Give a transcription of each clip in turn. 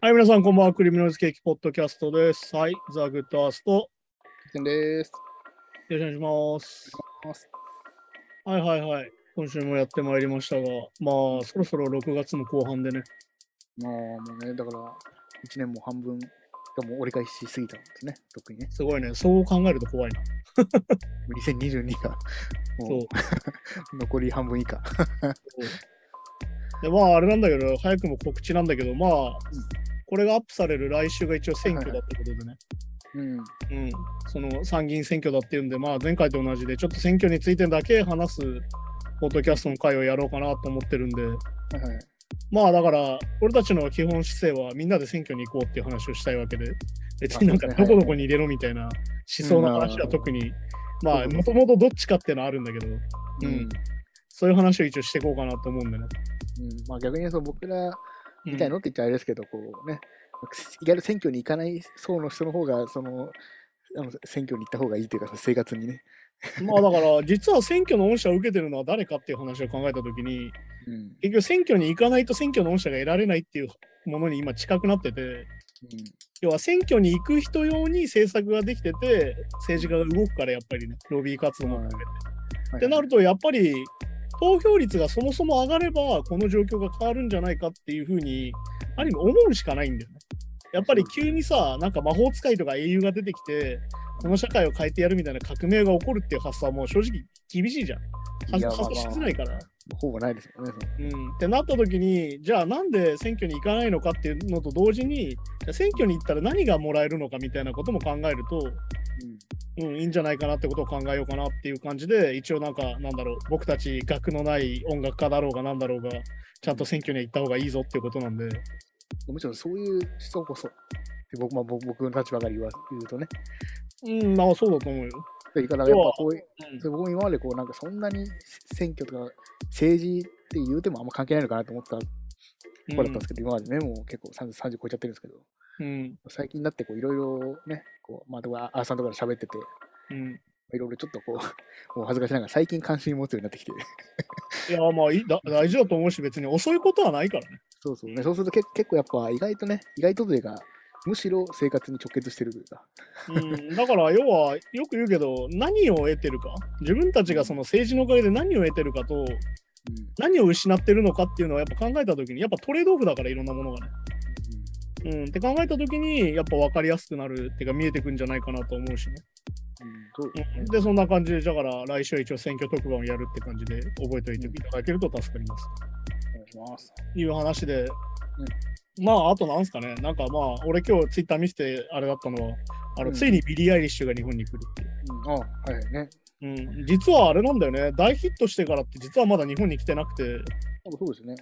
はい、皆さん、こんばんは。クリミナルズケーキポッドキャストです。はい、ザ・グッドアースト。です。よろしくお願いします。はいはいはい。今週もやってまいりましたが、まあ、そろそろ6月も後半でね。まあ、もうね、だから、1年も半分がもう折り返しすぎたんですね、特にね。すごいね。そう考えると怖いな。2022がも。う 残り半分以下。で、まあ、あれなんだけど、早くも告知なんだけど、まあ、これがアップされる来週が一応選挙だってことでね。うん。うん。その参議院選挙だっていうんで、まあ、前回と同じで、ちょっと選挙についてだけ話す、ポッドキャストの会をやろうかなと思ってるんで、はいはい。まあだから、俺たちの基本姿勢はみんなで選挙に行こうっていう話をしたいわけで、別になんかどこどこに入れろみたいな思想の話は特に、まあうんもともとどっちかっていうのはあるんだけど、ううんん。そういう話を一応していこうかなと思うんでね。うん、まあ逆に言うと僕らうんみたいのって言っちゃあれですけど、こうね、意外と選挙に行かない層の人の方が、その、あの選挙に行った方がいいというか、生活にね。まあだから、実は選挙の恩赦を受けてるのは誰かっていう話を考えたときに、うん。結局選挙に行かないと選挙の恩赦が得られないっていうものに今近くなってて、要は選挙に行く人用に政策ができてて、政治家が動くからやっぱりね、ロビー活動も含めて。うん。ってなると、やっぱり投票率がそもそも上がれば、この状況が変わるんじゃないかっていうふうに、ある意味思うしかないんだよね。やっぱり急にさ、なんか魔法使いとか英雄が出てきて、この社会を変えてやるみたいな革命が起こるっていう発想はもう正直厳しいじゃん。発想しづらいから。ほぼないですよね。うん、ってなった時に、じゃあなんで選挙に行かないのかっていうのと同時に、選挙に行ったら何がもらえるのかみたいなことも考えると、うんうん、いいんじゃないかなってことを考えようかなっていう感じで、一応なんか、なんだろう、僕たち学のない音楽家だろうがなんだろうが、ちゃんと選挙には行った方がいいぞっていうことなんで、むしろそういう人こそ、僕,、まあ、僕僕の立場から言わ言うとね、うん、まあそうだと思うよ。だからやっぱこういう、うん。僕も今までこうなんかそんなに選挙とか政治って言うてもあんま関係ないのかなと思ってたところだったんですけど、今までね、もう結構 30, 30超えちゃってるんですけど、うん、最近になってこういろいろね、こうまあ、でもああーさんとかで喋ってて、うん。いろいろちょっとこう、もう恥ずかしながら最近関心持つようになってきて、いや、まあいいだ大事だと思うし、別に遅いことはないからね。そうそうね、そうするとけ結構やっぱ意外とね、意外とというか、むしろ生活に直結してるというか、うん、だから要はよく言うけど何を得てるか自分たちがその政治のおかげで何を得てるかとうん何を失ってるのかっていうのはやっぱ考えた時にやっぱトレードオフだからいろんなものがね。うん、って考えた時にやっぱ分かりやすくなるっていうか見えてくんじゃないかなと思うしね。うん。でそんな感じでだから来週は一応選挙特番をやるって感じで覚えておいていただけると助かります。お願いします。いう話で、まああとなんすかね。なんかまあ俺今日ツイッター見せてあれだったのはあの、うん。ついにビリー・アイリッシュが日本に来るっていう。うん、あはいはいね。うん、実はあれなんだよね、大ヒットしてからって実はまだ日本に来てなくて、そうですね。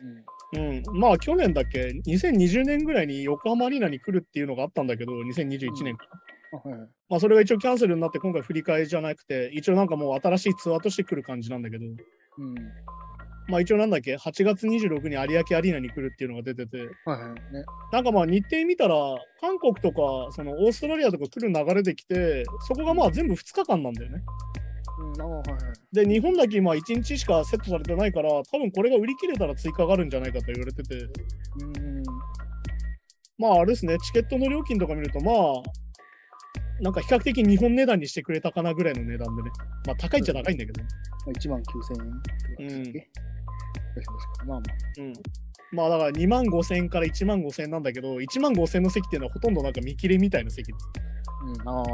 うん。うん、まあ去年だっけ、2020年ぐらいに横浜アリーナに来るっていうのがあったんだけど、2021年かな。あはいはい。まあそれが一応キャンセルになって今回振り替えじゃなくて、一応なんかもう新しいツアーとして来る感じなんだけど、うん。まあ一応なんだっけ、8月26日に有明アリーナに来るっていうのが出てて、はいはい。ね。なんかまあ日程見たら、韓国とかそのオーストラリアとか来る流れで来て、そこがまあ全部2日間なんだよね。で、日本だけ今1日しかセットされてないから、多分これが売り切れたら追加があるんじゃないかと言われてて、うんまああれですね、チケットの料金とか見ると、まあ、なんか比較的日本値段にしてくれたかなぐらいの値段でね。まあ高いっちゃ高いんだけど。1万9000円とかでしたっけ、確か確かまあまあ。うん。まあだから2万5千円から1万5千円なんだけど、1万5千円の席っていうのはほとんどなんか見切れみたいな席です。うん、ああ。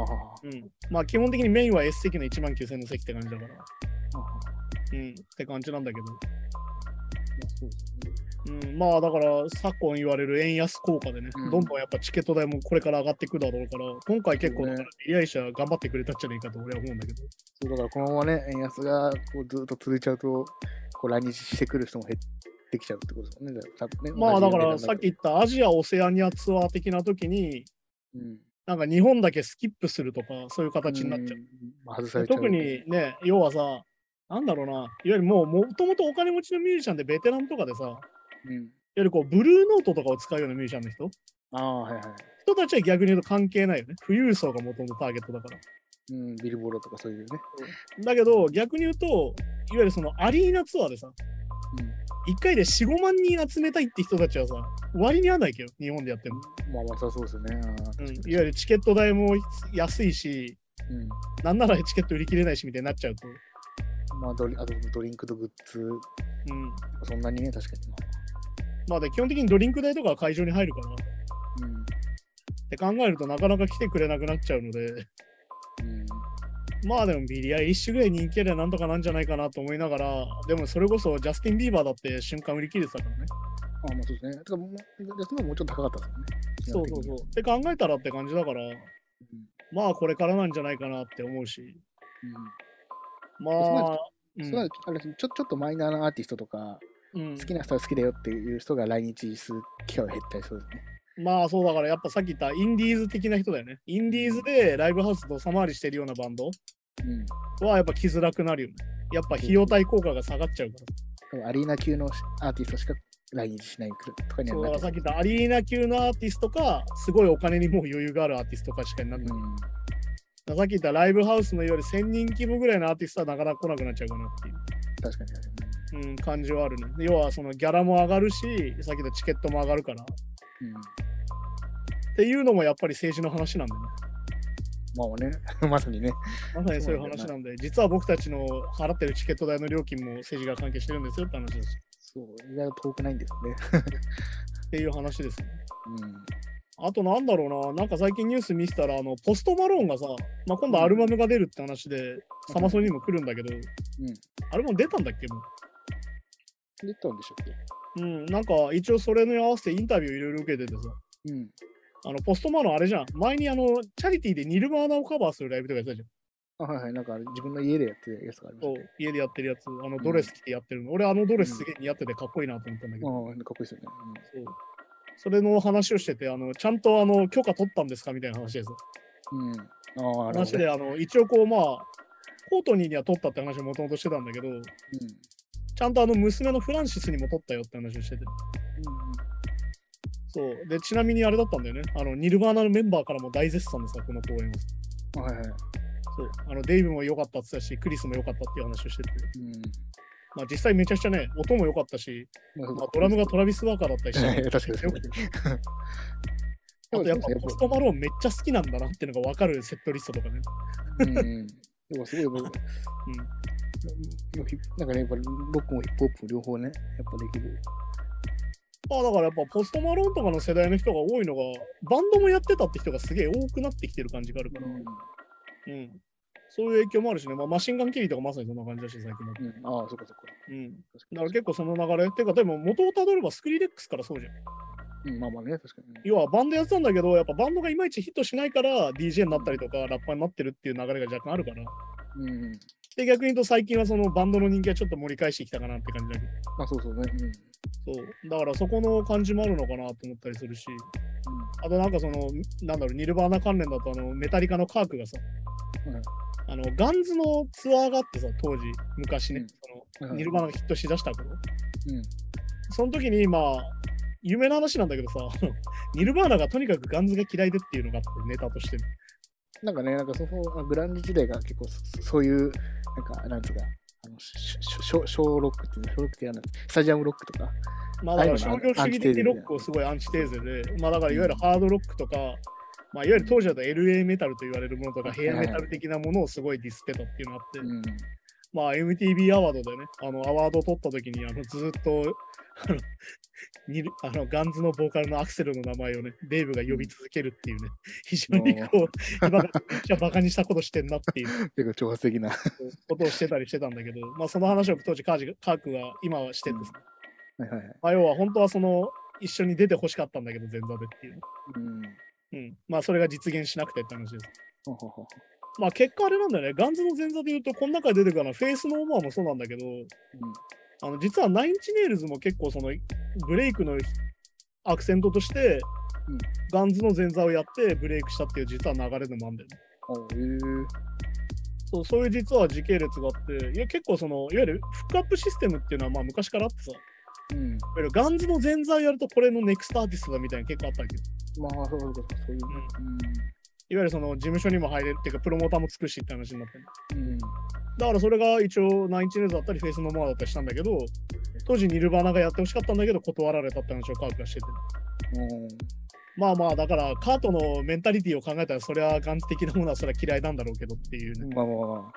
うん。まあ基本的にメインは S 席の1万9千円の席って感じだから。うん。って感じなんだけど。まあそうですね。うん、まあだから昨今言われる円安効果でね、うんどんどんやっぱチケット代もこれから上がっていくだろうから、今回結構ねだからビリアイシャ頑張ってくれたんじゃないかと俺は思うんだけど。そうだからこのままね、円安がこうずっと続いちゃうと、こう来日してくる人も減ってきちゃうってことですもんね。ねまあだからさっき言ったアジア・オセアニアツアー的な時に、うんなんか日本だけスキップするとか、そういう形になっちゃう。んまあ外されちゃう。特にね、要はさ、なんだろうな、いわゆるもうもともとお金持ちのミュージシャンでベテランとかでさ、いわうん。ゆるこうブルーノートとかを使うようなミュージシャンの人ああ、はいはい。人たちは逆に言うと関係ないよね。富裕層がもともとターゲットだから。うん、ビルボードとかそういうね。だけど逆に言うと、いわゆるそのアリーナツアーでさ、うん。1回で4、5万人集めたいって人たちはさ、割に合わないけど、日本でやっても。まあまあそうですよね。うん、いわゆるチケット代も安いし、うん。なんならチケット売り切れないしみたいになっちゃうと。まあドリ、あとドリンクとグッズ、うん。そんなにね、確かに。まあで、基本的にドリンク代とかは会場に入るから。っうん。て考えるとなかなか来てくれなくなっちゃうので、うん。まあでもビリーアイリッシュぐらい人気ありゃなんとかなんじゃないかなと思いながら、でもそれこそジャスティン・ビーバーだって瞬間売り切れてたからね。あまあそうですね。てかもう、安ももうちょっと高かったですよね。そうそうそう。って考えたらって感じだから、うん。まあこれからなんじゃないかなって思うし。うん。まあ、うそれはあれですねちょちょっとマイナーなアーティストとか、ん好きな人は好きだよっていう人が来日する機会は減ったりそうですね。まあそうだからやっぱさっき言ったインディーズ的な人だよね。インディーズでライブハウスとさ回りしてるようなバンドうん。はやっぱ来づらくなるよね。やっぱ費用対効果が下がっちゃうから。アリーナ級のアーティストしか来日しないとかにそうはなってだからさっき言ったアリーナ級のアーティストか、すごいお金にもう余裕があるアーティストかしかになってない。うん。さっき言ったライブハウスのいわゆる1000人規模ぐらいのアーティストはなかなか来なくなっちゃうかなっていう。確かに確かうん、感じはあるね。要はそのギャラも上がるし、さっき言ったチケットも上がるから。うん。ていうのもやっぱり政治の話なんだよね。まあね、まさにね。まさにそういう話なんで、実は僕たちの払ってるチケット代の料金も政治が関係してるんですよって話です。そう、意外と遠くないんですね。っていう話ですね。うん。あとなんだろうな、なんか最近ニュース見てたら、あの、ポストマローンがさ、まあ、今度アルバムが出るって話で、サマソニにも来るんだけど、うん。アルバム出たんだっけも出たんでしょうっう。うん、なんか一応それに合わせてインタビューいろいろ受けててさ、けうん。あの、ポストマローンあれじゃん。前にあの、チャリティーでニルバーナをカバーするライブとかやってたじゃん。あ、はいはい。なんか自分の家でやってるやつがありまそうしたね。家でやってるやつ、あのドレス着てやってるの。俺あのドレスすげえ似合っててかっこいいなと思ったんだけど、ああ、かっこいいですよね。そうそれの話をしてて、あのちゃんとあの許可取ったんですかみたいな話です。うん。うん、ああ。話で、あの一応こうまあ、コートニーには取ったって話をもともとしてたんだけど、うん。うんちゃんとあの娘のフランシスにも取ったよって話をしてて。そう。で、ちなみにあれだったんだよね。あの、ニルバーナのメンバーからも大絶賛でさ、この公演を。うん。はいはい。そう。あの、デイブも良かったって言ってたし、クリスも良かったっていう話をしてて。うん。まあ実際めちゃくちゃね、音も良かったし、まあまあ、ドラムがトラビス・ワーカーだったりして、確かにあとやっぱポストマローンめっちゃ好きなんだなっていうのが分かるセットリストとかね。うん。でもすごい、僕、なんかね、やっぱロックもヒップホップも両方ね、やっぱできる。まあだからやっぱポストマローンとかの世代の人が多いのが、バンドもやってたって人がすげえ多くなってきてる感じがあるから、うん。そういう影響もあるしね、まあ、マシンガンキリとかまさにそんな感じだし、最近だと。うん。ああ、そっかそっか。うん。だ確から結構その流れ。てか、でも元をたどればスクリレックスからそうじゃん。うん、まあまあね、確かにね。要はバンドやってたんだけど、やっぱバンドがいまいちヒットしないから DJ になったりとか、ラッパーになってるっていう流れが若干あるから。うん。で、逆に言うと最近はそのバンドの人気はちょっと盛り返してきたかなって感じだけど。まあそうそうね。うん。そう。だからそこの感じもあるのかなと思ったりするし。あとなんかその、なんだろう、ニルバーナ関連だとあの、メタリカのカークがさ、うんあの、ガンズのツアーがあってさ、当時、昔ね、うんその、うんニルバーナがヒットしだした頃。うん。その時に、まあ、有名な話なんだけどさ、ニルバーナがとにかくガンズが嫌いでっていうのがあって、ネタとして。なんかね、なんかそのグランジ時代が結構そそういう、なんか、なんつうか、あの、ショショショーロックっていうの、ショーロックってやるスタジアムロックとか、まあだから商業主義的ロックをすごいアンチテーゼで、まあだからいわゆるハードロックとか、まあいわゆる当時だと LA メタルと言われるものとか、ヘアメタル的なものをすごいディスってたっていうのがあって、うん。まあ MTV アワードでね、あのアワードを取った時にあのずーっと あのにあのガンズのボーカルのアクセルの名前をね、デイブが呼び続けるっていうね、非常にこう、今からめっちゃバカにしたことしてんなっていう 結構挑発的な。ことをしてたりしてたんだけど、まあその話を当時カージカークが今はしててさ、はいはいはい。まあ、要は本当はその一緒に出てほしかったんだけど、前座でっていうね。うん。うん。まあそれが実現しなくてって話です。ほほほまあ結果あれなんだよね。ガンズの前座で言うと、この中で出てくるのはフェイスノーモアもそうなんだけど、あの実はナインインチネイルズも結構そのブレイクのアクセントとして、うんガンズの前座をやってブレイクしたっていう実は流れでもあるんだよね。そうそういう実は時系列があって、いや結構その、いわゆるフックアップシステムっていうのはまあ昔からあってさ、いわうん。ゆるガンズの前座をやるとこれのネクストアーティストだみたいなの結構あったわけど、まあ、そうそうそうそういう。いわゆるその事務所にも入れるっていうか、プロモーターもつくしって話になってる。うん。うん。だからそれが一応ナインインチネイルズだったり、フェイスノーモアだったりしたんだけど、当時ニルバーナがやってほしかったんだけど断られたって話をカートがしてて。うんまあまあ、だからカートのメンタリティを考えたら、それはガンズ的なものはそれは嫌いなんだろうけどっていうね。まあまあまあ。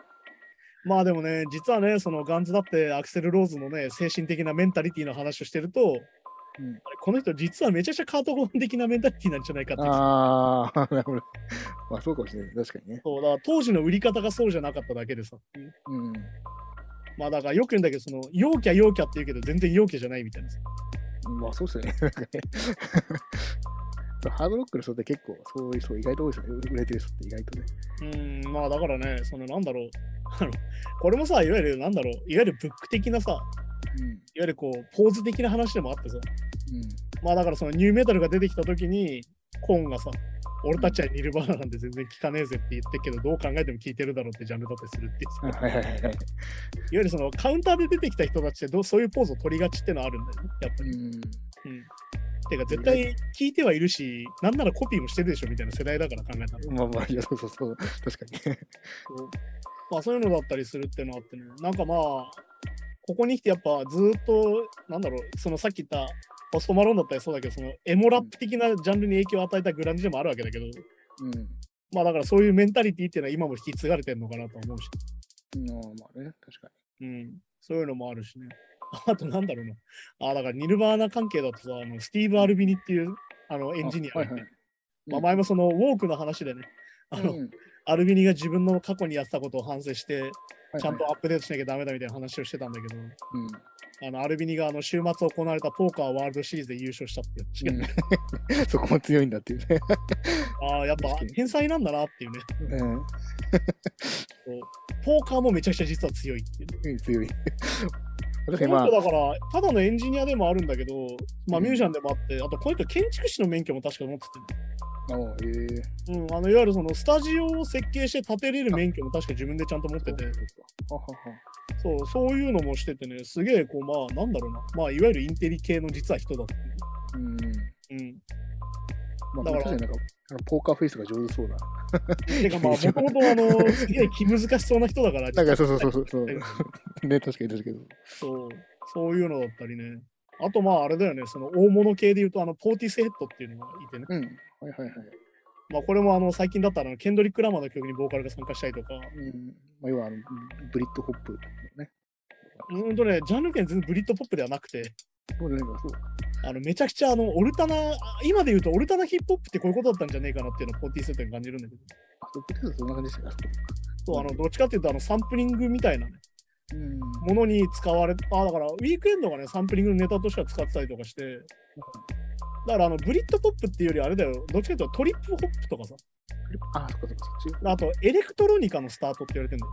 まあでもね、実はね、そのガンズだってアクセル・ローズのね、精神的なメンタリティの話をしてると、うんこの人実はめちゃくちゃカートゴン的なメンタリティなんじゃないかってああ、なるほど。まあそうかもしれない。確かにね。そうだ当時の売り方がそうじゃなかっただけでさ。うん。まあだからよく言うんだけど、その陽キャ陽キャって言うけど全然陽キャじゃないみたいなさ。まあそうですよね。なんかね そうハードロックの人って結構そういう人意外と多いですよね。売れてる人って意外とね。うん、まあだからね、そのなんだろう。あ のこれもさ、いわゆるなんだろう、いわゆるブック的なさ、うん。いわゆるこう、ポーズ的な話でもあってさ。うん。まあだからそのニューメタルが出てきたときに、コーンがさ、俺たちはニルバーナなんて全然聞かねえぜって言ってるけど、どう考えても聞いてるだろうってジャンルだったりするっていうさ。はいはいはいはい。いわゆるそのカウンターで出てきた人たちってどうそういうポーズを取りがちってのはあるんだよね、やっぱり。うん。うん。てか絶対聞いてはいるし、なんならコピーもしてるでしょみたいな世代だから考えたら。まあまあ、いや、そうそうそう。確かにまあそういうのだったりするっていうのはあってね、なんかまあ、ここに来てやっぱずーっと、なんだろう、そのさっき言ったポストマローンだったりそうだけど、そのエモラップ的なジャンルに影響を与えたグランジでもあるわけだけど、うん。まあだからそういうメンタリティっていうのは今も引き継がれてるのかなと思うし、まあまあね、確かうん、そういうのもあるしね。あとなんだろうな。あだからニルバーナ関係だとさ、あのスティーブ・アルビニっていうあのエンジニアがいて、はいはいまあ、前もそのウォークの話でね、あの、うんアルビニが自分の過去にやってたことを反省して、はいちゃんとアップデートしなきゃダメだみたいな話をしてたんだけど、うん。あのアルビニがあの週末行われたポーカーワールドシリーズで優勝したっていうん そこも強いんだっていうね。ああ、やっぱ天才なんだなっていうね。うんポーカーもめちゃくちゃ実は強いっていうね。うん。強い。まあだから、ただのエンジニアでもあるんだけど、まあうんミュージシャンでもあって、あとこの人建築士の免許も確か持っててね、うん、あのいわゆるそのスタジオを設計して建てれる免許も確か自分でちゃんと持ってて、そう、そういうのもしててね、すげえこう、まあなんだろうな、まあいわゆるインテリ系の実は人だっていう。うん。うん。まあ、だからなんか、ポーカーフェイスが上手そうな。てかまあ、もともとあの、すげえ気難しそうな人だから、なんかそうそうそうそうそう。ね、確かに確かに。そう、そういうのだったりね。あとまああれだよね、その大物系で言うと、あの、ポーティスヘッドっていうのがいてね。うん。はいはいはい。まあこれもあの、最近だったらあのケンドリック・ラマーの曲にボーカルが参加したりとか、うん。まあ、要はあの、ブリットポップのね。うーんとね、ジャンル圏全然ブリットポップではなくて、そうね、そう。あのめちゃくちゃあの、オルタナ、あ今で言うとオルタナヒップホップってこういうことだったんじゃねえかなっていうのをポーティスヘッドに感じるんだけど、あ、そんな感じでしたね。そう、あの、どっちかっていうとあの、サンプリングみたいなね、うん。ものに使われ、あ、だから、ウィークエンドがね、サンプリングのネタとしては使ってたりとかして、だからあの、ブリットポップっていうよりあれだよ、どっちかというとトリップホップとかさ、あ、そっかそっか、そっち。あとエレクトロニカのスタートって言われてんだよ。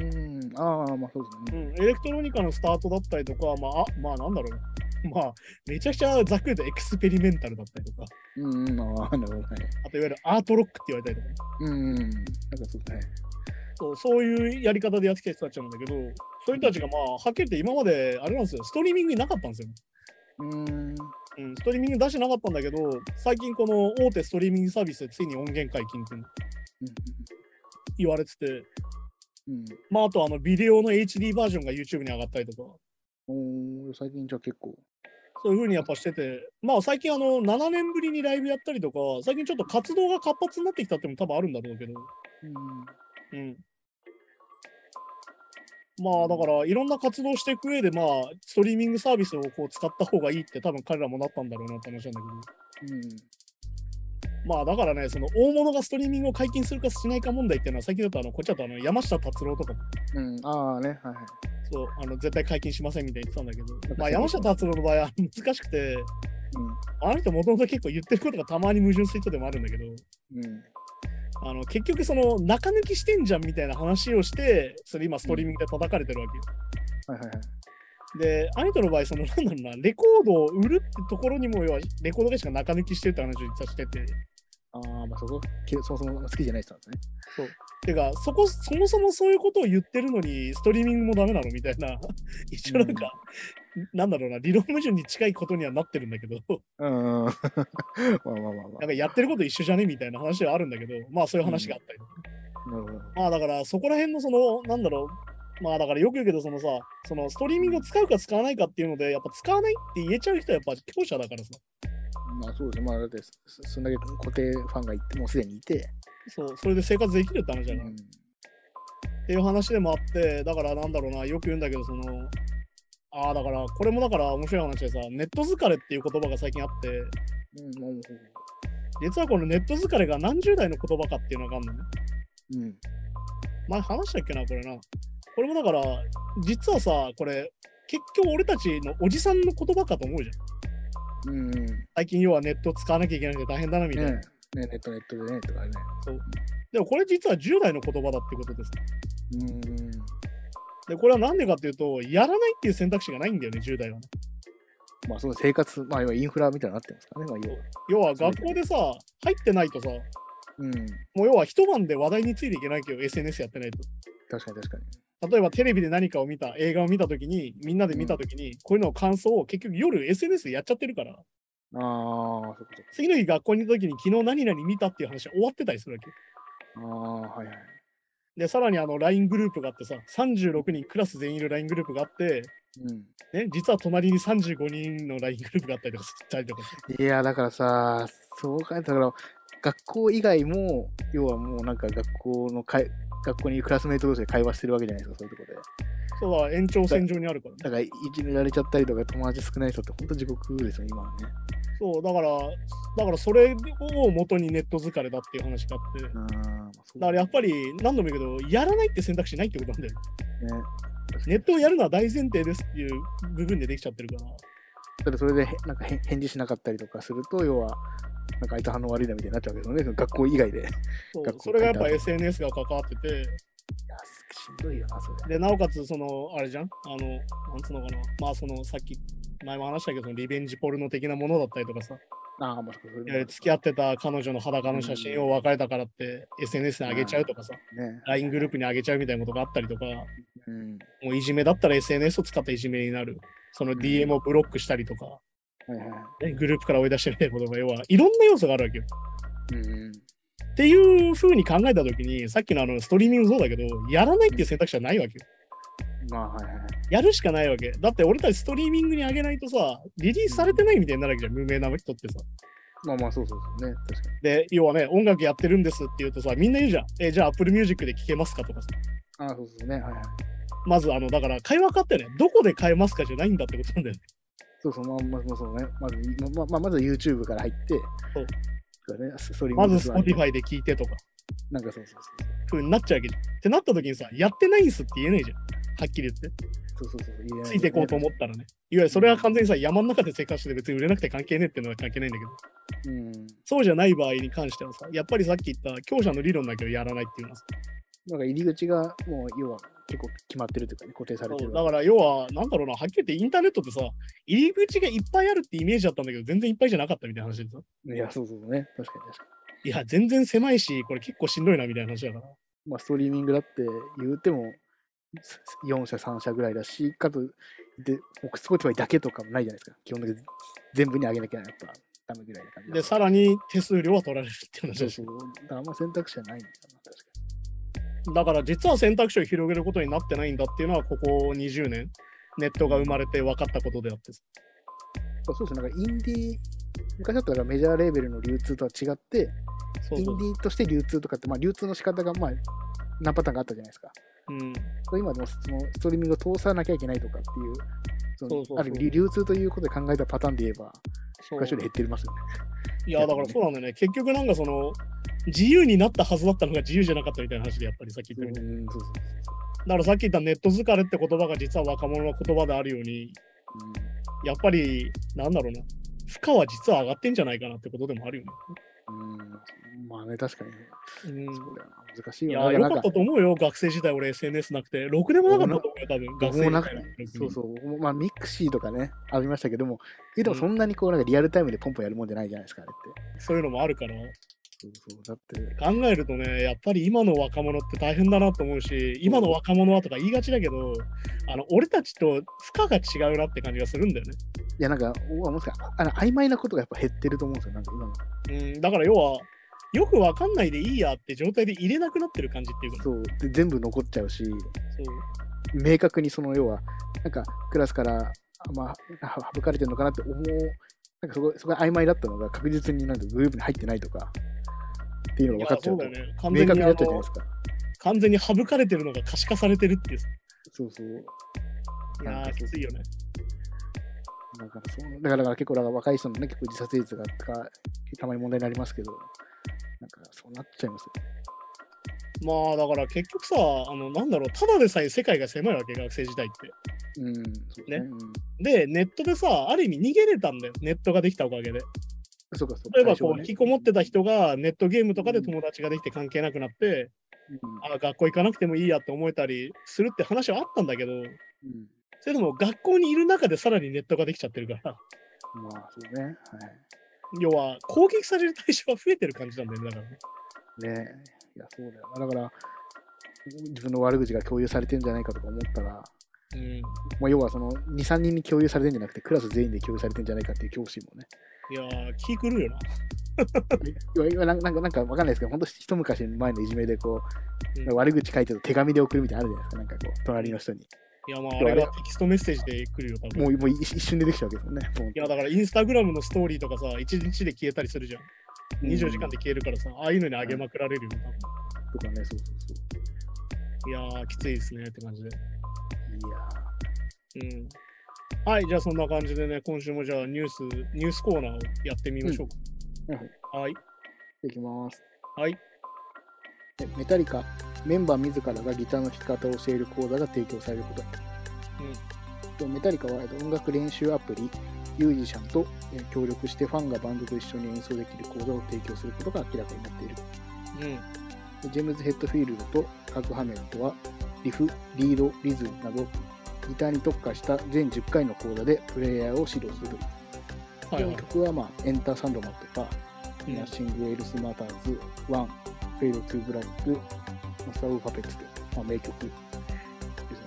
うん。ああ、まあそうですね。うん、エレクトロニカのスタートだったりとか、まあ、あまあなんだろうな。まあ、めちゃくちゃざっくりとエクスペリメンタルだったりとか、うん、うん、ああ、なるほど。はい。あといわゆるアートロックって言われたりとか、うん。なんかそうですね。そうそういうやり方でやってきた人たちなんだけど、そういう人たちがまあ、はっきり言って今まで、あれなんですよ、ストリーミングになかったんですよ。うん。うん、ストリーミング出してなかったんだけど、最近この大手ストリーミングサービスでついに音源解禁って言われてて、うん。まああとあのビデオの HD バージョンが YouTube に上がったりとか、おー最近じゃあ結構。そういうふうにやっぱしてて、まあ最近あの7年ぶりにライブやったりとか、最近ちょっと活動が活発になってきたっても多分あるんだろうけど、うん。うん。まあだからいろんな活動していく上でまあストリーミングサービスをこう使った方がいいって多分彼らもなったんだろうなって話なんだけど、うん。まあだからね、その大物がストリーミングを解禁するかしないか問題っていうのは最近だとあのこっちだとあの山下達郎とかもうん。ああね、はいはい。そうあの絶対解禁しませんみたいに言ってたんだけど、かまあ山下達郎の場合は難しくて、あの人もともと結構言ってることがたまに矛盾する人でもあるんだけど、うん。うん。あの結局その中抜きしてんじゃんみたいな話をして、それ今ストリーミングで叩かれてるわけよ。はいはいはい。で、アニトの場合、そのなんだろうな、レコードを売るってところにも要はレコード会社が中抜きしてるって話を実はしてて、ああ、まあそこ、けそもそも好きじゃない人なんですね。てか、そこ、そもそもそういうことを言ってるのに、ストリーミングもダメなのみたいな、一応なんか、なんだろうな、理論矛盾に近いことにはなってるんだけど、うん。まあまあまあまなんかやってること一緒じゃね？みたいな話はあるんだけど、まあそういう話があったりとか。あ。なるほど。まあだから、そこら辺のその、なんだろう、まあだからよく言うけど、そのさ、そのストリーミングを使うか使わないかっていうので、やっぱ使わないって言えちゃう人はやっぱ強者だからさ。まあそうですね。まあだってそ、そんだけ固定ファンがいて、もうすでにいて。そう、それで生活できるって話だから。うんっていう話でもあって、だからなんだろうな、よく言うんだけど、その、ああ、だから、これもだから面白い話でさ、ネット疲れっていう言葉が最近あって、うん、もう実はこのネット疲れが何十代の言葉かっていうのがあるのね。うん。前話したっけな、これな。これもだから、実はさ、これ、結局俺たちのおじさんの言葉かと思うじゃん。うん。ね最近要はネット使わなきゃいけなくて大変だなみたいな。ねネットネットでね、とかね。でもこれ実は10代の言葉だってことです。うん。で、これはなんでかっていうと、やらないっていう選択肢がないんだよね、10代はね。まあその生活、まあ要はインフラみたいになってますからね、まあ要は。要は学校でさ、入ってないとさ、うん。もう要は一晩で話題についていけないけど、SNS やってないと。確かに確かに。例えばテレビで何かを見た、映画を見たときに、みんなで見たときに、こういうのを感想を結局夜 SNS でやっちゃってるから、ああ、そういうこと次の日学校にいたときに昨日何々見たっていう話は終わってたりするわけ。ああ、はいはい。で、さらにあの LINE グループがあってさ、36人クラス全員いる LINE グループがあって、うん。ね、実は隣に35人の LINE グループがあったりとかしたりとか。いや、だからさ、そうか、だから、学校以外も、要はもうなんか学校のかい、学校にクラスメイト同士で会話してるわけじゃないですか、そういうところで。そうだ、延長線上にあるからね。だから、いじめられちゃったりとか、友達少ない人って本当地獄ですよ、今はね。そう、だから、だからそれを元にネット疲れだっていう話があって、だからやっぱり何度も言うけど、やらないって選択肢ないってことなんだよ。ね。ネットをやるのは大前提ですっていう部分でできちゃってるから。ただそれでへなんかへ返事しなかったりとかすると、要は、なんか相手反応悪いなみたいになっちゃうわけですよね、学校以外で。そう学校それがやっぱ SNS が関わってて、しんどいよな、それ。で、なおかつ、その、あれじゃん？あの、なんつうのかな？まあ、その、さっき、前も話したけど、そのリベンジポルノ的なものだったりとかさ、ああ、もえー付き合ってた彼女の裸の写真を別れたからって、SNS に上げちゃうとかさ、ね。LINE グループに上げちゃうみたいなことがあったりとか、うん。もういじめだったら SNS を使ったいじめになる。その DM をブロックしたりとか、はいはい。ねグループから追い出してみたいなことが、要はいろんな要素があるわけよ。うん。っていう風に考えたときに、さっきのあのストリーミングそうだけど、やらないっていう選択肢はないわけよ。まあ、はいはい。やるしかないわけ。だって俺たちストリーミングに上げないとさ、リリースされてないみたいになるわけじゃん、無名な人ってさ。まあまあ、そうそうそうね。確かに。で、要はね、音楽やってるんですって言うとさ、みんな言うじゃん。え、じゃあ Apple Music で聴けますかとかさ。ああ、そうそうね。はいはい。まず、あの、だから会話かってね、どこで買えますかじゃないんだってことなんだよね。そうそう、まあまあ、そうね。まず、まあ、まあ、まず YouTube から入って、そうそうね、まず Spotify で聞いてとか、なんかそうそうそう。風になっちゃうわけじゃん。ってなった時にさ、やってないんすって言えないじゃん。はっきり言って。そうそうそうついていこうと思ったらね。いわゆるそれは完全にさ、山の中で生活してて別に売れなくて関係ねえっていうのは関係ないんだけど、うん。そうじゃない場合に関してはさ、やっぱりさっき言った強者の理論だけどやらないっていうのはさ、なんか入り口がもう、要は結構決まってるというかね、固定されてる。だから要は、なんだろうな、はっきり言ってインターネットってさ、入り口がいっぱいあるってイメージだったんだけど、全然いっぱいじゃなかったみたいな話でさ。いや、そうそうね。確かに確かいや、全然狭いし、これ結構しんどいなみたいな話だから。に。まあ、ストリーミングだって言うても、4社、3社ぐらいだし、かと、で、Spotify だけとかもないじゃないですか。基本的に全部に上げなきゃやっぱダメぐらいな感じだで、さらに手数料は取られるっていう話だしそうそう。だからあんま選択肢はないんだな、確かだから実は選択肢を広げることになってないんだっていうのは、ここ20年、ネットが生まれて分かったことであって。そうですね、なんかインディー、昔だったらメジャーレーベルの流通とは違って、インデ。ィーとして流通とかって、まあ、流通の仕方がまあ何パターンかあったじゃないですか。うん。これ今でもそのストリーミングを通さなきゃいけないとかっていう、そある意味流通ということで考えたパターンで言えば、そう昔より減ってますよね。いや、だからそうなんだよね。結局なんかその、自由になったはずだったのが自由じゃなかったみたいな話で、やっぱりさっき言ったみたいに。うん、そうそうだからさっき言ったネット疲れって言葉が実は若者の言葉であるように、やっぱり、なんだろうな、負荷は実は上がってんじゃないかなってことでもあるよね。うん。うん、まあね、確かにね。うんそうだよな。難しいいよな。や、よかったと思うよ、学生時代俺 SNS なくて。ろくでもなかったと思うよ、多分、学生時代そうそう、まあミクシーとかね、ありましたけども、えでもそんなにこうなんかリアルタイムでポンポンやるもんじゃないじゃないですか、あれって。そういうのもあるから。そうそう、だって、考えるとね、やっぱり今の若者って大変だなと思うし、今の若者はとか言いがちだけど、あの俺たちと負荷が違うなって感じがするんだよね。いやなんか、おもしかあの曖昧なことがやっぱ減ってると思うんですよ、なんか今の。うん、だから要は、よくわかんないでいいやって状態で入れなくなってる感じっていうか、そう、で全部残っちゃうし、そう。明確にその要は、なんかクラスから、あまあ、は省かれてるのかなって思う、なんかそこそこが曖昧だったのが確実になんかグループに入ってないとかっていうのが分かっちゃと、そううだよね。完明確になっちゃうじゃないのですか。完全に省かれてるのが可視化されてるっていう。そうそう。いやー、きついよね。だからそうだから結構だから若い人のね、結構自殺率ががたまに問題になりますけど、なんかそうなっちゃいますよ。まあだから結局さ、あのなんだろう、ただでさえ世界が狭いわけ、学生時代って。うん、ね。ねうん、で、ネットでさ、ある意味逃げれたんだよ、ネットができたおかげで。そうかそう例えばこう、ね引きこもってた人がネットゲームとかで友達ができて関係なくなって、うんあ学校行かなくてもいいやって思えたりするって話はあったんだけど、うんそれでも学校にいる中でさらにネットができちゃってるから、まあそうね。はい。要は攻撃される対象は増えてる感じなんだよね、だからね。ねいや、そうだよな。だから、自分の悪口が共有されてんじゃないかとか思ったら、うん。まあ、要はその2、3人に共有されてんじゃなくて、クラス全員で共有されてんじゃないかっていう恐怖心もね。いやー、気狂うよな。いやなんか、なんかわかんないですけど、本当一昔前のいじめでこう、うん悪口書いてると手紙で送るみたいなのあるじゃないですか。なんかこう、隣の人に。いや、まあ、あれれがテキストメッセージで来るよ、多分。もうもう一一瞬でできちゃうわけですよね。いや、だからインスタグラムのストーリーとかさ、1日で消えたりするじゃん。24時間で消えるからさ、ああいうのに上げまくられるよ。とかね、そうそういやー、きついですねって感じで。そう。いやうん。はい、じゃあそんな感じでね、今週もじゃあニュース、ニュースコーナーをやってみましょうー、はいか。はい。ー、いきます。はい。でメタリカ、メンバー自らがギターの弾き方を教える講座が提供されること。とメタリカはえっと音楽練習アプリ、ユージシャンとえ協力してファンがバンドと一緒に演奏できる講座を提供することが明らかになっている。うん。でジェームズ・ヘッドフィールドとカク・ハメルトは、リフ、リード、リズムなど、ギターに特化した全10回の講座でプレイヤーを指導するという。はいはい。曲は、まあ、エンター・サンドマンとか、うんナッシング・エルス・マターズ、ワン、フェイド・トゥ・ブラック、マスター・オブ・パペッツという、まあ、名曲ですね。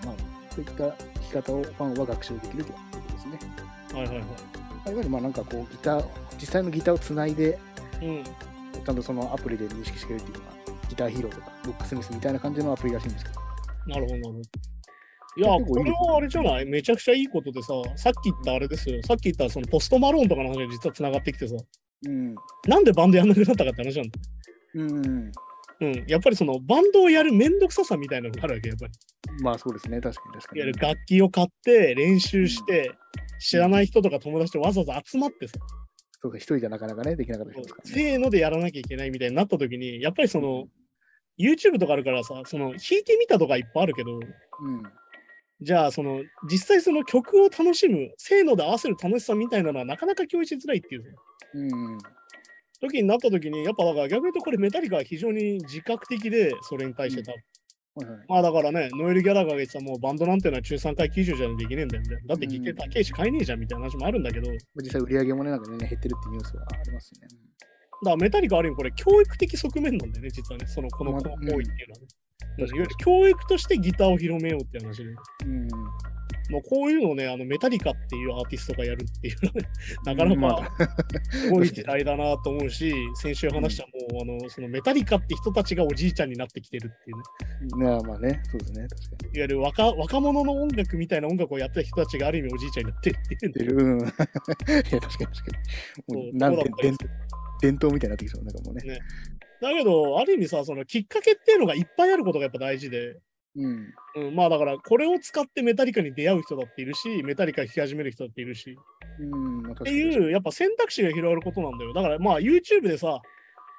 まあ、そういった弾き方をファンは学習できると。はいはいはい。いわゆるまあなんかこうギター、実際のギターをつないで、うん。ちゃんとそのアプリで認識してくれるっていうのが、ギターヒーローとか、ロックスミスみたいな感じのアプリらしいんですけど。なるほど、なるほど。いや、これはあれじゃない？めちゃくちゃいいことでさ、さっき言ったあれですよ。さっき言ったそのポストマローンとかの話が実はつながってきてさ、うん。なんでバンドやんなくなったかって話なんだ。うん。うん。やっぱりそのバンドをやるめんどくささみたいなのがあるわけ、やっぱり。まあそうですね、確かに確かに。いわゆる楽器を買って練習して、知らない人とか友達とわざわざ集まってさ、そうか、一人じゃなかなかね、できなかったりしますからね。せーのでやらなきゃいけないみたいになった時に、やっぱりその、YouTube とかあるからさ、その弾いてみたとかいっぱいあるけど、うん。じゃあその実際その曲を楽しむ、せーので合わせる楽しさみたいなのはなかなか共有しづらいっていううん。時になった時に、やっぱだから逆に言うとこれメタリカは非常に自覚的で、それに対してた。はいはい。まあだからね、ノエル・ギャラガーが言ってたもうバンドなんていうのは中3回90じゃできねえんだよみたいな。だってギター高いし買えねえじゃんみたいな話もあるんだけど、だか実際売り上げもね、なんかね、減ってるっていうニュースはありますね。らメタリカはある意味これ教育的側面なんだよね、実はね、そのこの行為っていうのはね。うんいわゆる教育としてギターを広めようって話で、うん。もうこういうのをね、あのメタリカっていうアーティストがやるっていうのはね、なかなまかすごい時代だなと思うし、先週話したもう、あのそのメタリカって人たちがおじいちゃんになってきてるっていうね、まあまあね、そうですね、確かに。いわゆる若若者の音楽みたいな音楽をやってた人たちがある意味おじいちゃんになってるっていうんで出る。うん。いや、確かに確かに。もそううなん伝伝統みたいになってきそう、なんかもうね。だけど、ある意味さ、そのきっかけっていうのがいっぱいあることがやっぱ大事で、うん。うん、まあだから、これを使ってメタリカに出会う人だっているし、メタリカ弾き始める人だっているし、うん。まあ、っていう、やっぱ選択肢が広がることなんだよ。だからまあ YouTube でさ、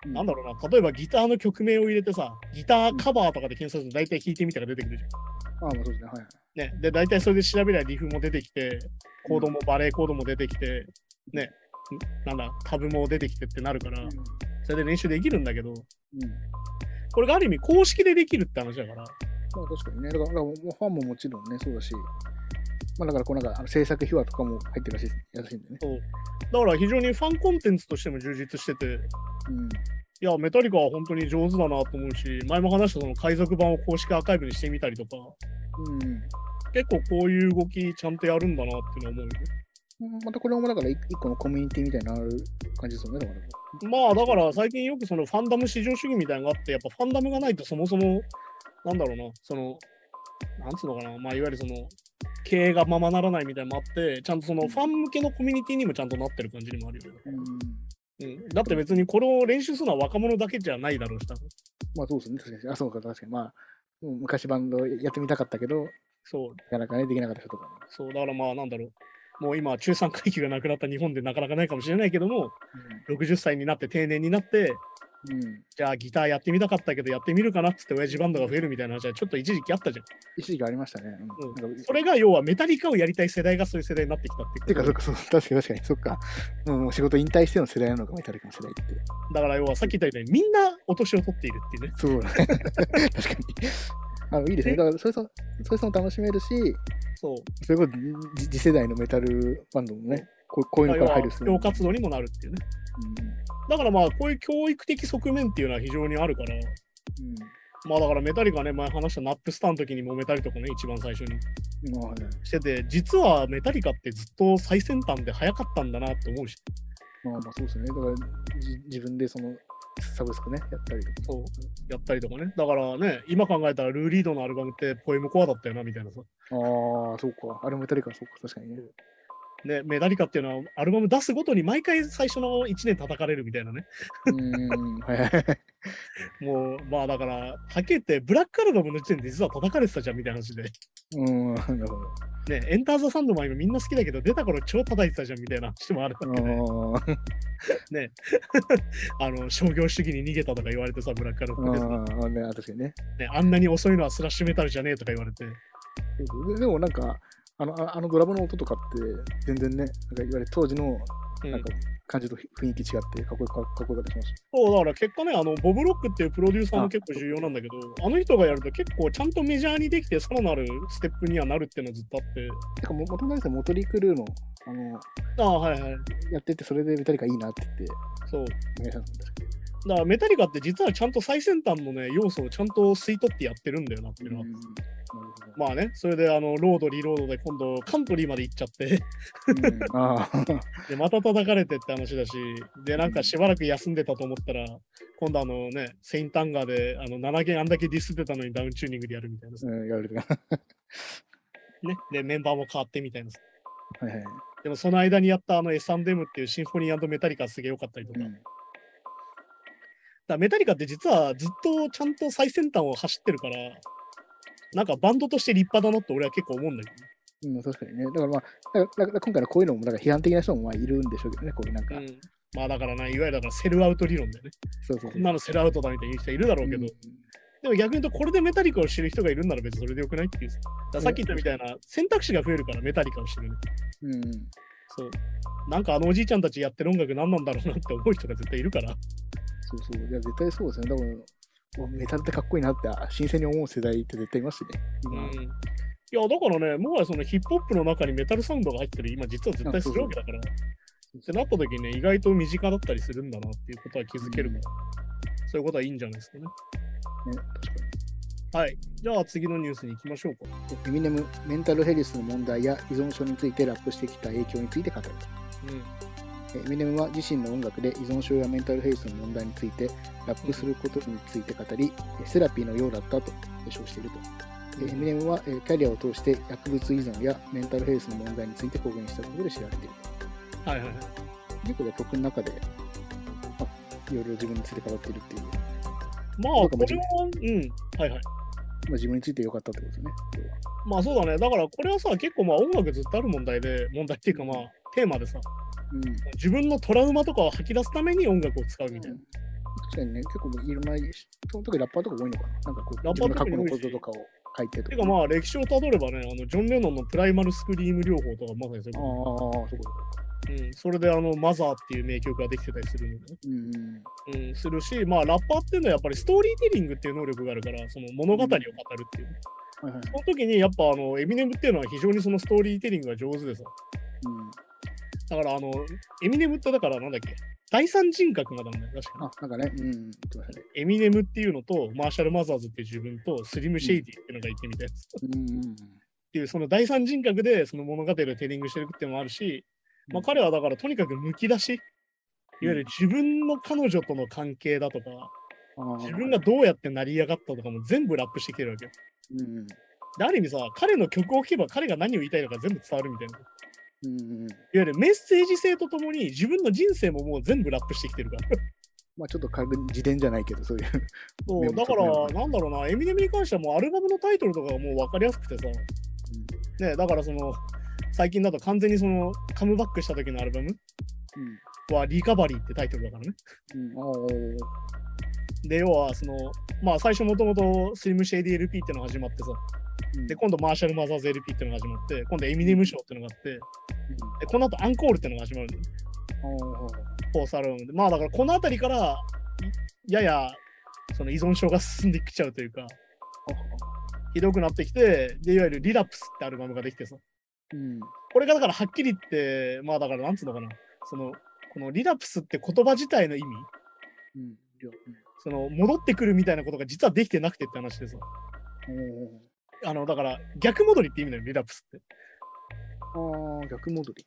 うんなんだろうな、例えばギターの曲名を入れてさ、ギターカバーとかで検索すると大体弾いてみたら出てくるじゃああ、まあそうですね、はい。ね、で、大体それで調べりゃリフも出てきて、コードもバレーコードも出てきて、ね、なんだ、タブも出てきてってなるから、それで練習できるんだけど、うん。うん。これがある意味公式でできるって話だから、まあ確かにね、だからファンももちろんね、そうだし、まあだからこうなんかあの制作秘話とかも入ってるらしいらしいんでね。そうだから非常にファンコンテンツとしても充実してて、うん。いや、メタリカは本当に上手だなと思うし、前も話したその海賊版を公式アーカイブにしてみたりとか、うん。結構こういう動きちゃんとやるんだなっていうのは思うよね。またこれもだから一一個のコミュニティみたいになる感じですよね、だから。まあだから最近よくそのファンダム至上主義みたいなのがあって、やっぱファンダムがないとそもそも、なんだろうな、その、なんつうのかな、まあ、いわゆるその、経営がままならないみたいなのもあって、ちゃんとそのファン向けのコミュニティにもちゃんとなってる感じにもあるよね。うん。うん、だって別にこれを練習するのは若者だけじゃないだろうし、多分まあそうですね。確かに。あ、そうか、確かに。まあ、うん昔バンドやってみたかったけど、そう、なかなかね、できなかった人とかも。そう、だからまあ、なんだろう。もう今、中産階級がなくなった日本でなかなかないかもしれないけども、60歳になって定年になって、うん。うん。じゃあギターやってみたかったけどやってみるかなっつって親父バンドが増えるみたいな話はちょっと一時期あったじゃん。一時期ありましたね。うんそれが要はメタリカをやりたい世代がそういう世代になってきたっててか、いうそっか、そう、確かに確かに、そっか。うん、もう仕事引退しての世代なのか、メタリカの世代って。だから要はさっき言ったようにみんなお年を取っているっていうね。そうだね。確かに。あのいいですね。だから、それそそれそも楽しめるし、そう。それこそじ次世代のメタルバンドもね、こうこういうのから配慮する活動にもなるっていうね。だからまあこういう教育的側面っていうのは非常にあるから、うん。まあだからメタリカね、前話したナップスターの時に揉めたりとかね、一番最初にうん。まあね、してて、実はメタリカってずっと最先端で早かったんだなって思うし、まあまあそうですね。だからじ自分でそのサブスクね、やったりとか。そう、やったりとかね。だからね、今考えたらルーリードのアルバムってポエムコアだったよな、みたいなさ。ああ、そうか。あれもメタリカ、そうか、確かにね。ね、メダリカっていうのはアルバム出すごとに毎回最初の1年叩かれるみたいなね。もう、まあだから、はっきり言って、ブラックアルバムの時点で実は叩かれてたじゃんみたいな話で。うん、なるほど。ね、エンターザ・サンドマン今みんな好きだけど、出た頃超叩いてたじゃんみたいな話もあるわけで、あ あの、商業主義に逃げたとか言われてさ、ブラックアルバムでさ、あ、ね、確かにね。ね、あんなに遅いのはスラッシュメタルじゃねえとか言われて、ででもなんか、あのああのドラムの音とかって全然ね、なんかいわゆる当時のうんなんか感じと雰囲気違ってかっこよかかっこよかったりしましそう、だから結果ね、あの、ボブ・ロックっていうプロデューサーも結構重要なんだけど、あの人がやると結構ちゃんとメジャーにできて、さらなるステップにはなるっていうのはずっとあって、た。てか、ももともとモトリークルーのあのああ、はいはい。やってて、それでメタリカいいなって言って、そう。お願いしたんですだからメタリカって実はちゃんと最先端のね、要素をちゃんと吸い取ってやってるんだよなっていうのは。まあね、それであの、ロード、リロードで今度カントリーまで行っちゃって、で、また叩かれてって話だし、で、なんかしばらく休んでたと思ったら、今度あのね、セインタンガーであの7弦あんだけディスってたのにダウンチューニングでやるみたいなさ、うん、やられてた。ね。で、メンバーも変わってみたいなさ。はいはい。でもその間にやったあの S&M っていうシンフォニーメタリカすげえ良かったりとか。うんらメタリカって実はずっとちゃんと最先端を走ってるから、なんかバンドとして立派だなって俺は結構思うんだけどね。うん、確かにね。だからまあ、だから今回のこういうのも、だから批判的な人もまあいるんでしょうけどね、こういうなんか、うん、まあだからな、いわゆるだからセルアウト理論だよね。そうそうこんなのセルアウトだみたいに言う人いるだろうけど、うんでも逆に言うとこれでメタリカを知る人がいるんなら別にそれでよくないっていうさ。さっき言ったみたいな選択肢が増えるからメタリカを知るね。うん。そう。なんかあのおじいちゃんたちやってる音楽何なんだろうなって思う人が絶対いるから。そうそう。いや、絶対そうですね。だから、おメタルってかっこいいなって、あ新鮮に思う世代って絶対いますしね。今。うん。いや、だからね、もはやそのヒップホップの中にメタルサウンドが入ってる今実は絶対するわけだから。ってなった時にね、意外と身近だったりするんだなっていうことは気づけるから、そういうことはいいんじゃないですかね。ね、確かはい。じゃあ次のニュースに行きましょうか。に。エミネム、メンタルヘルスの問題や依存症についてラップしてきた影響について語る。うん。エミネムは自身の音楽で依存症やメンタルヘルスの問題についてラップすることについて語り、セラピーのようだったと称していると。でエミネムはえーキャリアを通して薬物依存やメンタルヘルスの問題について公言したことで知られているはいはいはい。と。結構ね曲の中で、まあ、いろいろ自分について語っているっていう、ままあ、これは、うん。はいはい。あ、自分について良かったってことですね。まあそうだね。だからこれはさ、結構まあ音楽ずっとある問題で、問題っていうかまあテーマでさ、うん自分のトラウマとかを吐き出すために音楽を使うみたいな。確かにね、結構いろんな、特にラッパーとか多いのかな。なんかこう、ラッ自パー分の過去のこととかを書いてとか。てかまあ歴史をたどればね、あのジョン・レノンのプライマルスクリーム療法とかまさにそういうああこ、そうん、それであのマザーっていう名曲ができてたりするのでね。うんうん。うん、するし、まあラッパーっていうのはやっぱりストーリーテリングっていう能力があるから、その物語を語るっていうね。はいはい。その時にやっぱあのエミネムっていうのは非常にそのストーリーテリングが上手でさ。うん。だからあの、エミネムってだからなんだっけ？第三人格がなんだよ、確かに。あ、なんかね、うん。エミネムっていうのと、マーシャル・マザーズっていう自分と、スリム・シェイディっていうのがいてみたいな、っうんうんていう、その第三人格でその物語をテリングしてるっていうのもあるし、まあ彼はだからとにかくむき出し、いわゆる自分の彼女との関係だとか、うん。自分がどうやって成り上がったとかも全部ラップしてきてるわけよ。うんうん。である意味さ、彼の曲を聴けば彼が何を言いたいのか全部伝わるみたいな。うんうん。いわゆるメッセージ性とともに自分の人生ももう全部ラップしてきてるから。まあちょっと自伝じゃないけど、そういう。そうだから、なんだろうな、エミネムに関してはもうアルバムのタイトルとかがもう分かりやすくてさ、ね、だからその、最近だと完全にその、カムバックした時のアルバムうん。はリカバリーってタイトルだからね。うん。で、要はその、まあ最初もともとスリムシェイディ LP ってのが始まってさ、うんで、今度マーシャルマザーズ LP ってのが始まって、今度エミネムショーってのがあって、でこの後アンコールってのが始まるんだよ。フォースアルバムで。まあだからこの辺りから、いやや、その依存症が進んできちゃうというか、ひどくなってきて、で、いわゆるリラプスってアルバムができてさ、うん。これがだからはっきり言って、まあだからなんつうのかな、その、このリラプスって言葉自体の意味、うん。その戻ってくるみたいなことが実はできてなくてって話でさ、うんあの、だから逆戻りって意味だよ、リラプスって。ああ、逆戻り。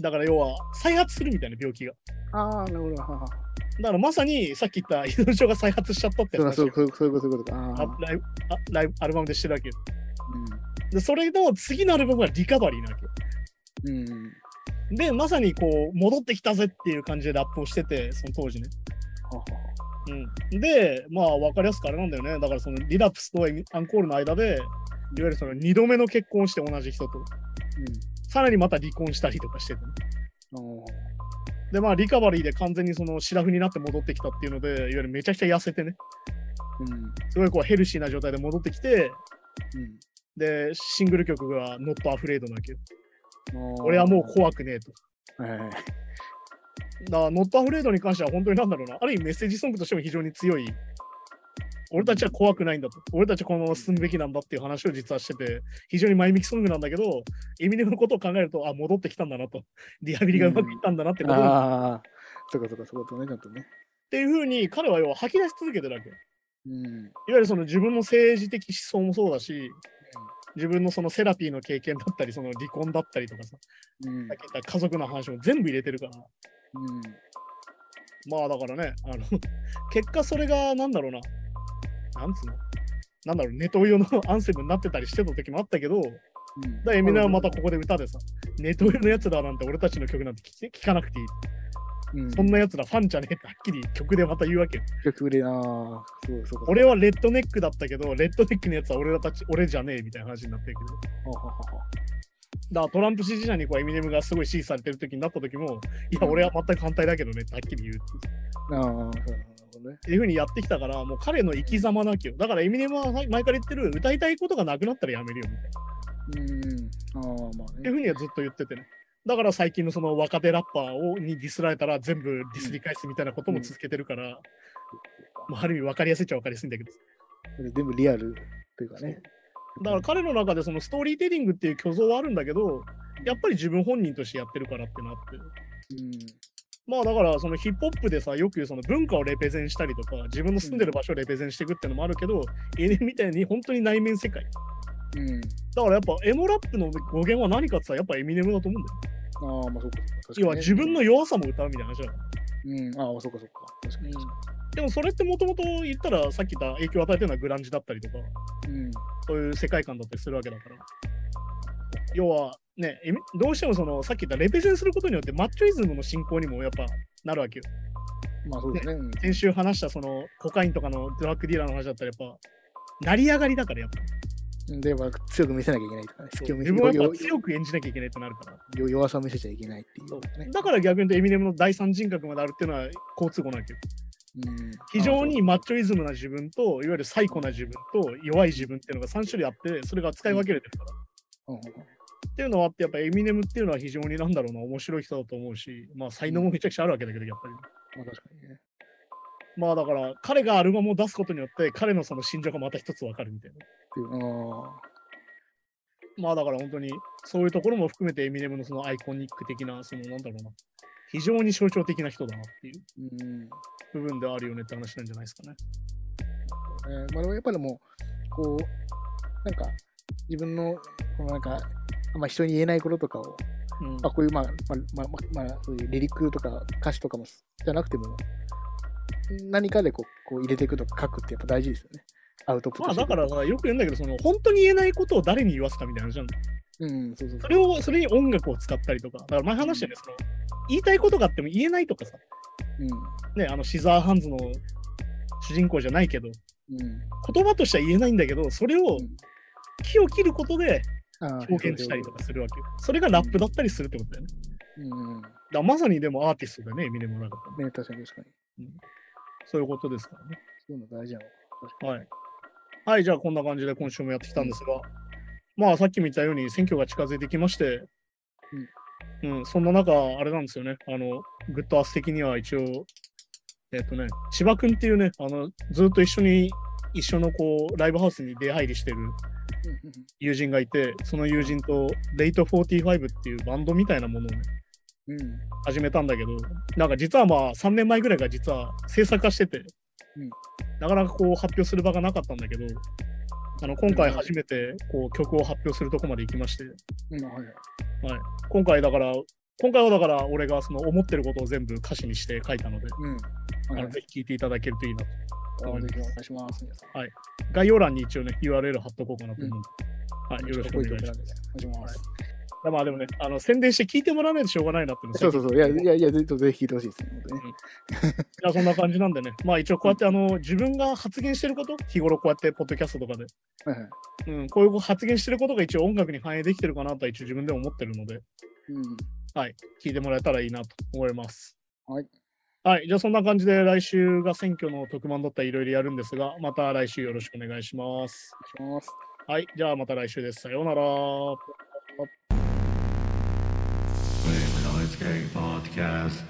だから要は再発するみたいな病気が。ああ、なるほど。ははだからまさにさっき言った依存症が再発しちゃったってそうだそうそうそういうこと、そういうことか。あ。ライブあライブアルバムでしてるわけよ。うで、それの次のアルバムがリカバリーなわけよ。ん。うん。で、まさにこう、戻ってきたぜっていう感じでラップをしてて、その当時ね。ははうん、で、まあ、わかりやすくあれなんだよね。だから、そのリラプスとアンコールの間で、いわゆるその2度目の結婚をして同じ人と、さらにまた離婚したりとかしてて、ね、で、まあ、リカバリーで完全にそのシラフになって戻ってきたっていうので、いわゆるめちゃくちゃ痩せてね、うん。すごいこうヘルシーな状態で戻ってきて、うん。で、シングル曲が Not Afraid なわけよ。俺はもう怖くねえと。はいはいはい。だから、ノットアフレードに関しては本当になんだろうな、ある意味メッセージソングとしても非常に強い。俺たちは怖くないんだと。俺たちはこのまま進むべきなんだっていう話を実はしてて、非常に前向きソングなんだけど、エミネムのことを考えると、あ、戻ってきたんだなと。リハビリがうまくいったんだなってことに、っああ、そうかそうか、そういうことね、ちゃんとね。ていうふうに彼は要は吐き出し続けてるわけよ。うん。いわゆるその自分の政治的思想もそうだし、自分のそのセラピーの経験だったり、その離婚だったりとかさ、うん。さっき言った家族の話も全部入れてるから、うん。まあだからね、あの 結果それがなんだろうな、なんつうの？なんだろう、ネトウヨの アンセムになってたりしてた時もあったけど、だかうん。らエミネはまたここで歌でさ、ネトウヨのやつらなんて俺たちの曲なんて聞聞かなくていい。うん、そんなやつらファンじゃねえってはっきり曲でまた言うわけよ。曲で、ああ、そうそうか。俺はレッドネックだったけど、レッドネックのやつは俺らたち、俺じゃねえみたいな話になってるけど。ははははだからトランプ支持者にこうエミネムがすごい支持されてる時になった時も、いや、俺は全く反対だけどねってはっきり言うって。ああ、なるほどね。っていう風にやってきたから、もう彼の生き様なわけよ。だからエミネムは前から言ってる、歌いたいことがなくなったらやめるよみたいな。うん。ああ、まあっていうね。風にはずっと言っててね。だから最近のその若手ラッパーをにディスられたら全部ディスり返すみたいなことも続けてるから、まあ、ある意味分かりやすいっちゃ分かりやすいんだけど。全部リアルというかね。だから彼の中でそのストーリーテリングっていう虚像はあるんだけど、やっぱり自分本人としてやってるからってなって。うん。まあだからそのヒップホップでさ、よく言うその文化をレペゼンしたりとか、自分の住んでる場所をレペゼンしていくっていうのもあるけど、エネみたいに本当に内面世界。うん。だからやっぱエモラップの語源は何かってさ、やっぱエミネムだと思うんだよ。ああ、まあそうかそうか。要は自分の弱さも歌うみたいな話だから。うん。ああ、そうかそうか。確かに。でもそれってもともと言ったらさっき言った影響を与えてるのはグランジだったりとか、うん。そういう世界観だったりするわけだから。要はね、どうしてもそのさっき言ったレペゼンすることによってマッチョイズムの進行にもやっぱなるわけよ。まあそうですね。うん先週話したそのコカインとかのドラッグディーラーの話だったらやっぱ成り上がりだからやっぱで、まあ、強く見せなきゃいけないとかね。隙を見せ自分はやっよぱ強く演じなきゃいけないってなるから。よ弱さを見せちゃいけないっていうね。だから逆に言うとエミネムの第三人格まであるっていうのは好都合なわけよ。うん。非常にマッチョイズムな自分と、いわゆるサイコな自分と弱い自分っていうのが3種類あって、それが使い分けれてるから。うん。っていうのはあって、やっぱエミネムっていうのは非常になんだろうな、面白い人だと思うし、まあ才能もめちゃくちゃあるわけだけど、やっぱり。まあ確かにね。まあだから、彼がアルバムを出すことによって、彼のその心情がまた一つわかるみたいな。まあだから本当に、そういうところも含めてエミネムのそのアイコニック的な、そのなんだろうな、非常に象徴的な人だなっていううん。部分ではあるよねって話なんじゃないですかね。えーまあでもやっぱりもう、こう、なんか、自分の、このなんか、ま人に言えないこととかを、うんまあ、こういう、まあ、まあ、まあ、まあ、まあそういうリリックとか歌詞とかも、じゃなくても、何かでこうこう入れていくとか書くってやっぱ大事ですよね。アウトプッまあトしてくるだからさ、よく言うんだけど、その本当に言えないことを誰に言わすかみたいなのじゃん。うん、そうそうそそれを、それに音楽を使ったりとか、だから前話したよね、その、言いたいことがあっても言えないとかさ、う。ね、あの、シザーハンズの主人公じゃないけど、うん。うん。言葉としては言えないんだけど、それをうん木を切ることで表現したりとかするわけよ。それがラップだったりするってことだよね。うん。だまさにでもアーティストだよね、エミネムなかったらね、確かに確かに。そういうことですからね。そういうの大事なの。はい。はい、じゃあこんな感じで今週もやってきたんですが、まあさっきも言ったように選挙が近づいてきまして、うん、そんな中、あれなんですよね、あの、グッドアス的には一応、えっ、とね、千葉君っていうね、あの、ずっと一緒に、一緒のこう、ライブハウスに出入りしてるうんうん友人がいて、その友人と、レイト45っていうバンドみたいなものをね、うん。うん。始めたんだけど、なんか実はまあ3年前ぐらいから実は制作化してて、うんなかなかこう発表する場がなかったんだけど、あの今回初めてこう曲を発表するとこまで行きまして、うん、はいはい。今回だから、今回はだから俺がその思ってることを全部歌詞にして書いたので、うん。はいはい。あのぜひ聴いていただけるといいなと。あぜひお願いします。皆さん。概要欄に一応ね、URL 貼っとこうかなと思う。はい、よろしくお願いします。まあでもね、あの宣伝して聞いてもらわないとしょうがないなってそうそうそう。いや、いや、いや、ぜひぜひ聞いてほしいですね。本当にねいやそんな感じなんでね、まあ一応こうやってあの自分が発言してること、日頃こうやってポッドキャストとかで、はいはい。うん、こういう発言してることが一応音楽に反映できてるかなとは一応自分でも思ってるので、うん。はい、聞いてもらえたらいいなと思います。はい。はい、じゃあそんな感じで来週が選挙の特番だったらいろいろやるんですが、また来週よろしくお願いします。お願いします。はい、じゃあまた来週です。さようなら。Okay, podcast.